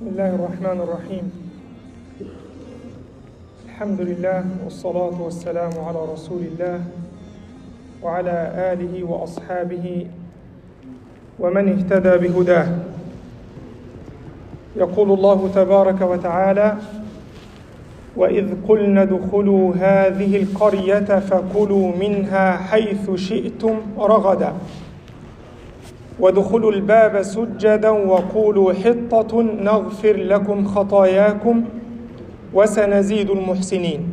بسم الله الرحمن الرحيم. الحمد لله والصلاة والسلام على رسول الله وعلى آله وأصحابه ومن اهتدى بهداه. يقول الله تبارك وتعالى وإذ قلنا ادخلوا هذه القرية فكلوا منها حيث شئتم رغدا. وادخلوا الباب سجدا وقولوا حطة نغفر لكم خطاياكم وسنزيد المحسنين.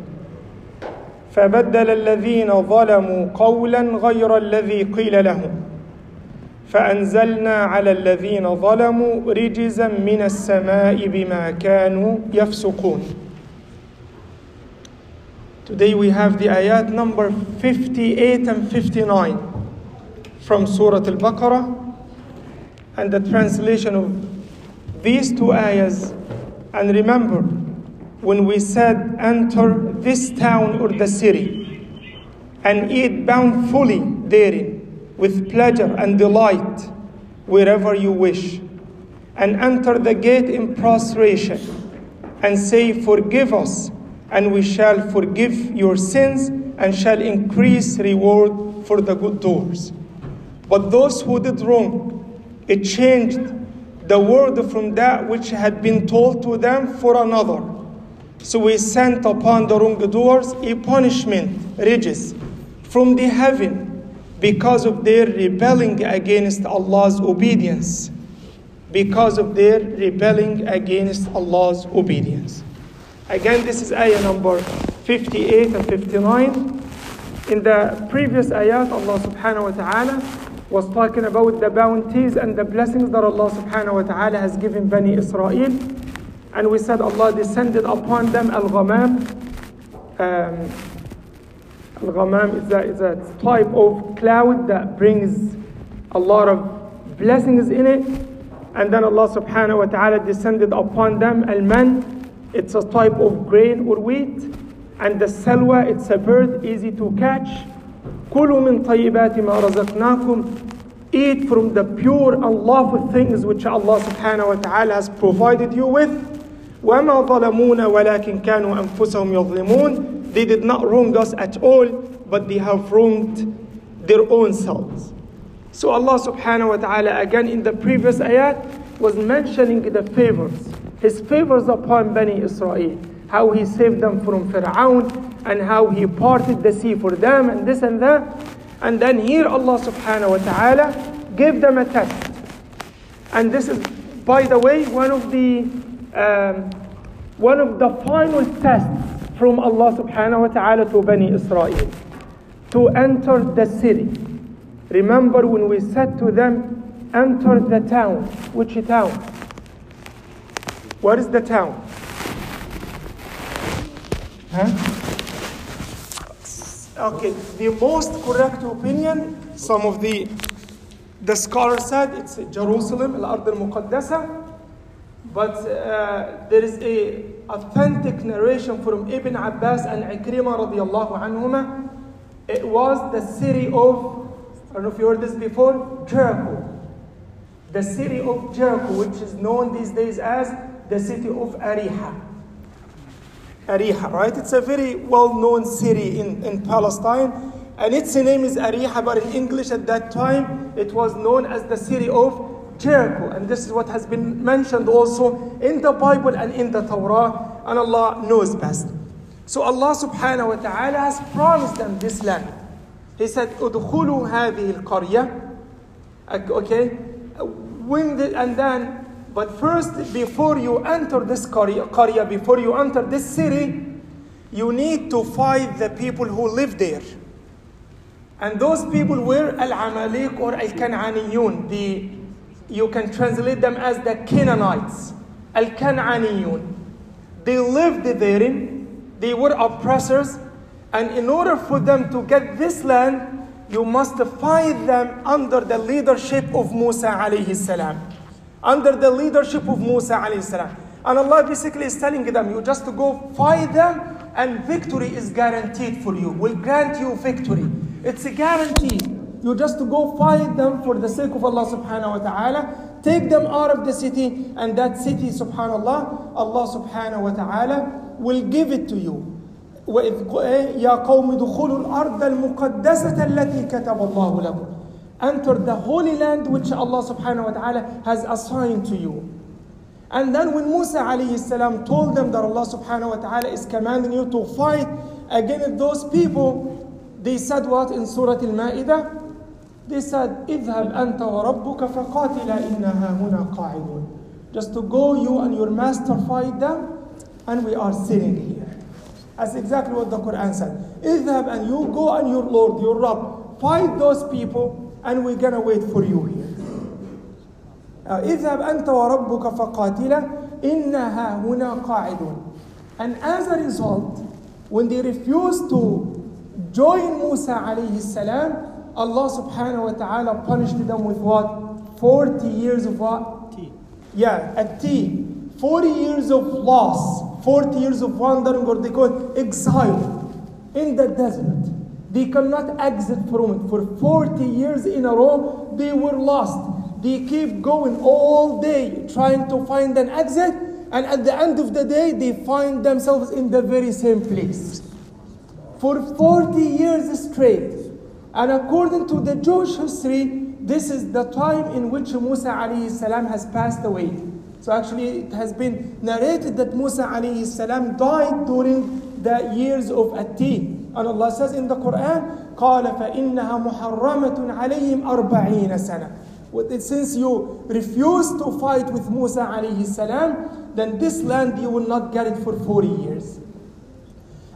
فبدل الذين ظلموا قولا غير الذي قيل لهم. فأنزلنا على الذين ظلموا رجزا من السماء بما كانوا يفسقون. Today we have the ayat number 58 and 59 from Surah Al-Baqarah. And the translation of these two ayahs. And remember, when we said enter this town or the city and eat bountifully therein with pleasure and delight wherever you wish, and enter the gate in prostration and say, Forgive us, and we shall forgive your sins and shall increase reward for the good doers. But those who did wrong, it changed the word from that which had been told to them for another. So we sent upon the wrongdoers a punishment, riches, from the heaven because of their rebelling against Allah's obedience. Because of their rebelling against Allah's obedience. Again, this is ayah number 58 and 59. In the previous ayat, Allah subhanahu wa ta'ala was talking about the bounties and the blessings that Allah subhanahu wa ta'ala has given Bani Israel. And we said Allah descended upon them al-ghamam. Um, al-ghamam is a, is a type of cloud that brings a lot of blessings in it. And then Allah subhanahu wa ta'ala descended upon them al-man. It's a type of grain or wheat. And the salwa, it's a bird, easy to catch. كلوا من طيبات ما رزقناكم Eat from the pure and lawful things which Allah subhanahu wa ta'ala has provided you with. وَمَا ظَلَمُونَ وَلَكِنْ كَانُوا أَنفُسَهُمْ يَظْلِمُونَ They did not wrong us at all, but they have wronged their own selves. So Allah subhanahu wa ta'ala again in the previous ayat was mentioning the favors. His favors upon Bani Israel. How he saved them from Fir'aun and how he parted the sea for them and this and that. And then here Allah subhanahu wa ta'ala gave them a test. And this is, by the way, one of the um, one of the final tests from Allah subhanahu wa ta'ala to Bani Israel to enter the city. Remember when we said to them, enter the town. Which town? What is the town? Huh? Okay, the most correct opinion, some of the the scholars said it's Jerusalem, Al-Ard al-Muqaddasa, but uh, there is a authentic narration from Ibn Abbas and Ikrimah radiallahu anhuma. It was the city of, I don't know if you heard this before, Jericho. The city of Jericho, which is known these days as the city of Ariha. Ariha, right? It's a very well known city in, in Palestine. And its name is Ariha, but in English at that time it was known as the city of Jericho. And this is what has been mentioned also in the Bible and in the Torah, and Allah knows best. So Allah subhanahu wa ta'ala has promised them this land. He said, "Udkhulu hadhihi al Okay? When the, and then but first, before you enter this qarya, before you enter this city, you need to fight the people who live there. And those people were Al-Amalik or Al-Kan'aniyun. The, you can translate them as the Canaanites. Al-Kan'aniyun. They lived therein. They were oppressors. And in order for them to get this land, you must fight them under the leadership of Musa alayhi salam under the leadership of Musa alayhi salam. And Allah basically is telling them, you just go fight them and victory is guaranteed for you. We'll grant you victory. It's a guarantee. You just go fight them for the sake of Allah subhanahu wa ta'ala take them out of the city, and that city, subhanallah, Allah subhanahu wa ta'ala will give it to you. وإذ يا قوم ادخلوا الأرض المقدسة التي كتب الله لكم. Enter the holy land which Allah subhanahu wa ta'ala has assigned to you. And then when Musa alayhi salam told them that Allah subhanahu wa ta'ala is commanding you to fight against those people, they said what in Surah Al-Ma'idah? They said, اذهب أنت وربك فقاتلا إنها هنا قاعدون. Just to go, you and your master fight them, and we are sitting here. That's exactly what the Quran said. اذهب and you go and your Lord, your Rabb, fight those people, and we're gonna wait for you here. Uh, اذهب أنت وربك فقاتلا إنها هنا قَاعِدُونَ. And as a result, when they refused to join Musa عليه السلام, Allah subhanahu wa ta'ala punished them with what? 40 years of what? Tih. Yeah, tih 40 years of loss, 40 years of wandering, or they call it exile in the desert. They cannot exit from it. For 40 years in a row, they were lost. They keep going all day trying to find an exit, and at the end of the day, they find themselves in the very same place. For 40 years straight. And according to the Jewish history, this is the time in which Musa alayhi salam has passed away. So actually it has been narrated that Musa alayhi salam died during the years of at-Tih. And Allah says in the Quran, قال فإنها محرمة عليهم أربعين سنة. Well, Since you refuse to fight with Musa alayhi salam, then this land you will not get it for 40 years.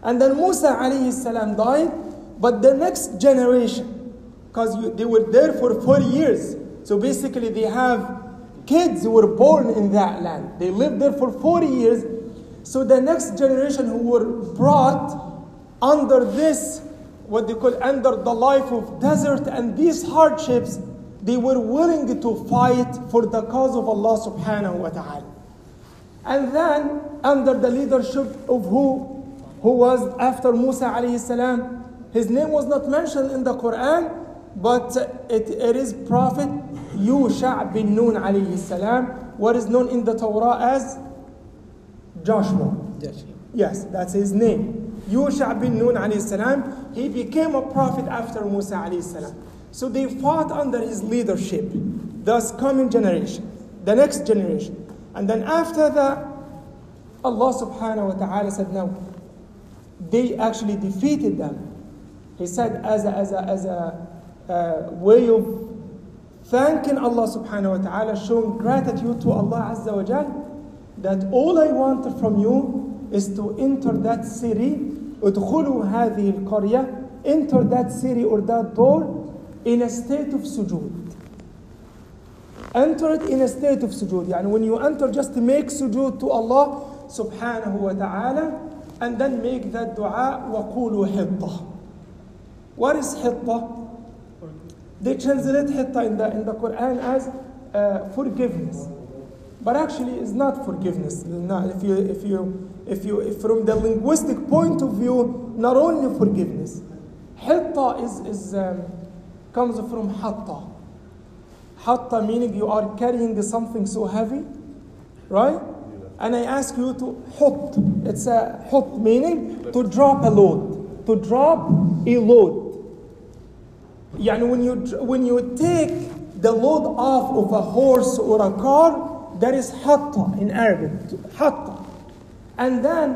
And then Musa alayhi salam died, but the next generation, because they were there for 40 years, so basically they have kids who were born in that land. They lived there for 40 years. So the next generation who were brought under this, what they call under the life of desert and these hardships, they were willing to fight for the cause of Allah subhanahu wa ta'ala. And then under the leadership of who? Who was after Musa alayhi salam? His name was not mentioned in the Quran, but it, it is Prophet Yusha bin Nun alayhi salam, what is known in the Torah as Joshua. Yes. Yes, that's his name. Yusha bin Nun alayhi salam, he became a prophet after Musa alayhi salam. So they fought under his leadership, thus coming generation, the next generation. And then after that, Allah subhanahu wa ta'ala said, no, they actually defeated them. He said, as a, as a, as a uh, way of thanking Allah subhanahu wa ta'ala, showing gratitude to Allah Azza wa Jal, that all I want from you is to enter that city, ادخلوا هذه القرية, enter that city or that door in a state of sujood. Enter it in a state of sujood. يعني when you enter, just make sujood to Allah subhanahu wa ta'ala, and then make that dua, وقولوا حطة. What is hitta? They translate hitta in the, in the Quran as uh, forgiveness. But actually, it's not forgiveness. If you, if you, if you, if from the linguistic point of view, not only forgiveness. Hitta is, is um, comes from hatta. Hatta meaning you are carrying something so heavy, right? And I ask you to hut. It's a hut meaning to drop a load, to drop a load. Yani when you when you take the load off of a horse or a car, that is hatta in Arabic. Hatta. And then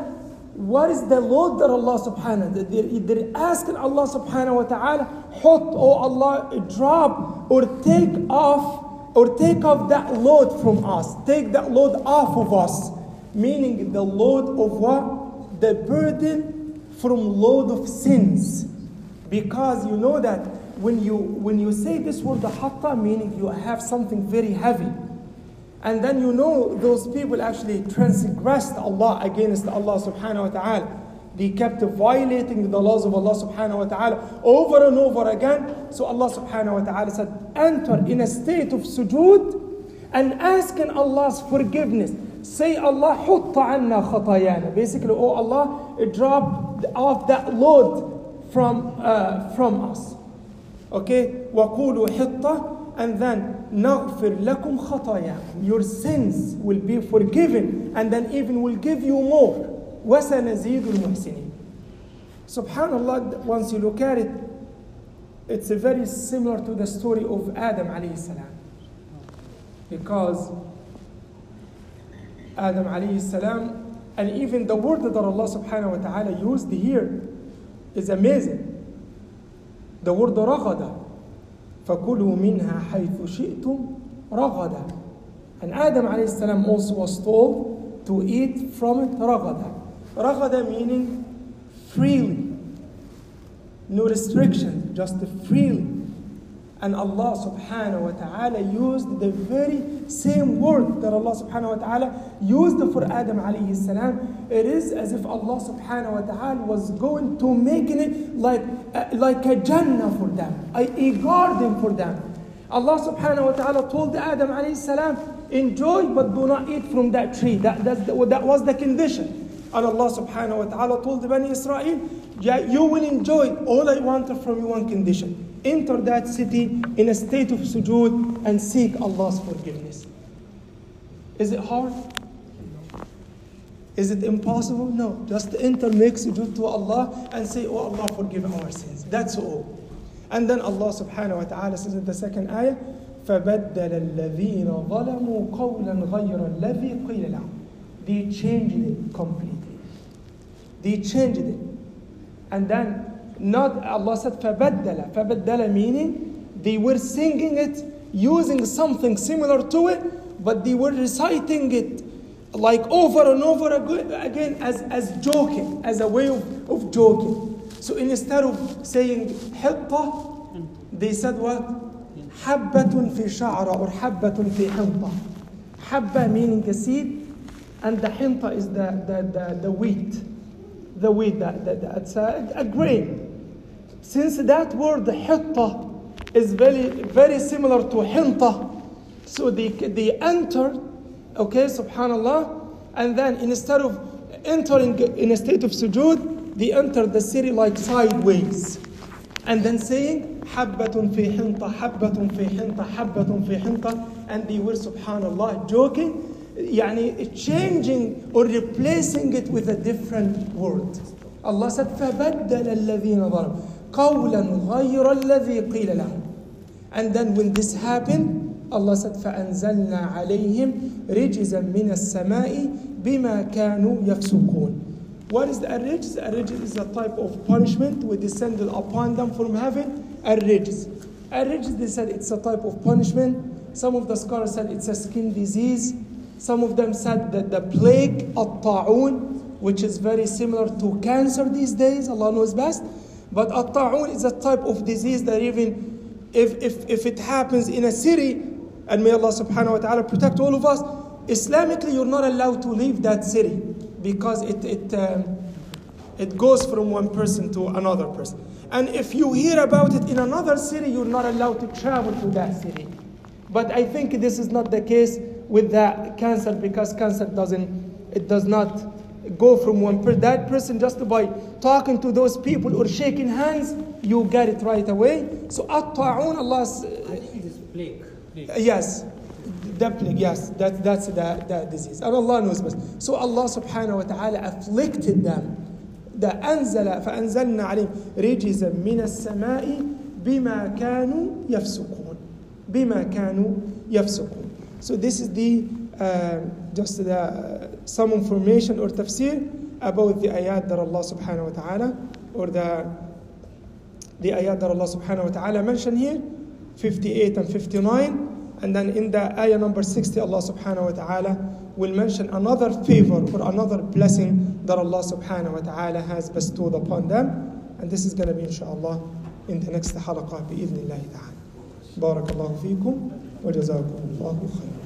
what is the load that Allah subhanahu wa ta'ala they're asking Allah subhanahu wa ta'ala, hut, oh Allah, drop or take off or take off that load from us. Take that load off of us. Meaning the load of what? The burden from load of sins. Because you know that when you when you say this word hatta, meaning you have something very heavy. And then you know those people actually transgressed Allah against Allah subhanahu wa ta'ala. They kept violating the laws of Allah subhanahu wa ta'ala over and over again. So Allah subhanahu wa ta'ala said, enter in a state of sujood and asking Allah's forgiveness. Say Allah hutta anna khatayana. Basically, oh Allah, drop off that load from, uh, from us. Okay? وَقُولُوا حِطَّةً And then نغفر لكم خطاياكم your sins will be forgiven and then even will give you more وسنزيد المحسنين subhanallah once you look at it it's very similar to the story of Adam alayhi salam because Adam alayhi salam and even the word that Allah subhanahu wa ta'ala used here is amazing the word رغد فكلوا منها حيث شئتم رغدا and Adam alayhi salam also was told to eat from it رغدا رغدا meaning freely no restriction just freely and Allah subhanahu wa ta'ala used the very same word that Allah subhanahu wa ta'ala used for Adam alayhi salam. It is as if Allah subhanahu wa ta'ala was going to make it like, uh, like a Jannah for them, a, a garden for them. Allah subhanahu wa ta'ala told Adam alayhi salam, enjoy but do not eat from that tree. That, that was the condition. And Allah subhanahu wa ta'ala told the Bani Israel, yeah, you will enjoy all I want from you one condition Enter that city in a state of sujood and seek Allah's forgiveness. Is it hard? Is it impossible? No. Just enter, make sujood to Allah and say, Oh Allah, forgive our sins. That's all. And then Allah subhanahu wa ta'ala says in the second ayah, فَبَدَّلَ الَّذِينَ ظَلَمُوا قَوْلًا غَيْرَ الَّذِي قِيلَ لَهُمْ They changed it completely. They changed it. And then not Allah said فَبَدَّلَ فَبَدَّلَ meaning they were singing it using something similar to it but they were reciting it like over and over again as, as joking as a way of, of joking so instead of saying حطة they said what حبة في شعرة or حبة في حنطة حبة meaning a seed and the حنطة is the, the, the, the wheat the wheat that, that, that's a, a grain since that word hitta is very, very similar to hinta, so they, they entered, okay, subhanallah, and then instead of entering in a state of sujood, they entered the city like sideways. And then saying, حبة في حنطة, حبة في حنطة, حبة في حنطة, and they were, subhanallah, joking, يعني changing or replacing it with a different word. Allah said, فبدل الذين ظلموا قولا غير الذي قيل لهم and then when this happened Allah said فأنزلنا عليهم رجزا من السماء بما كانوا يفسقون what is the الرجز? الرجز is a type of punishment we descended upon them from heaven الرجز الرجز they said it's a type of punishment some of the scholars said it's a skin disease some of them said that the plague الطاعون which is very similar to cancer these days Allah knows best but at-ta'un is a type of disease that even if, if, if it happens in a city, and may Allah subhanahu wa ta'ala protect all of us, Islamically you're not allowed to leave that city because it, it, um, it goes from one person to another person. And if you hear about it in another city, you're not allowed to travel to that city. But I think this is not the case with the cancer because cancer doesn't, it does not go from one person. That person just by talking to those people or shaking hands, you get it right away. So at-ta'un, Allah's. I think it is plague. plague. Yes, the plague, yes, that, that's the, the disease. And Allah knows best. So Allah subhanahu wa ta'ala afflicted them. The أنزل فأنزلنا عليهم رجزا من السماء بما كانوا يفسقون بما كانوا يفسقون So this is the uh, just the, uh, some information or tafsir about the ayat that Allah subhanahu wa ta'ala or the the ayat that Allah subhanahu wa ta'ala mentioned here 58 and 59 and then in the ayah number 60 Allah subhanahu wa ta'ala will mention another favor or another blessing that Allah subhanahu wa ta'ala has bestowed upon them and this is going to be inshallah in the next halaqah بإذن الله تعالى بارك الله فيكم وجزاكم الله خيرا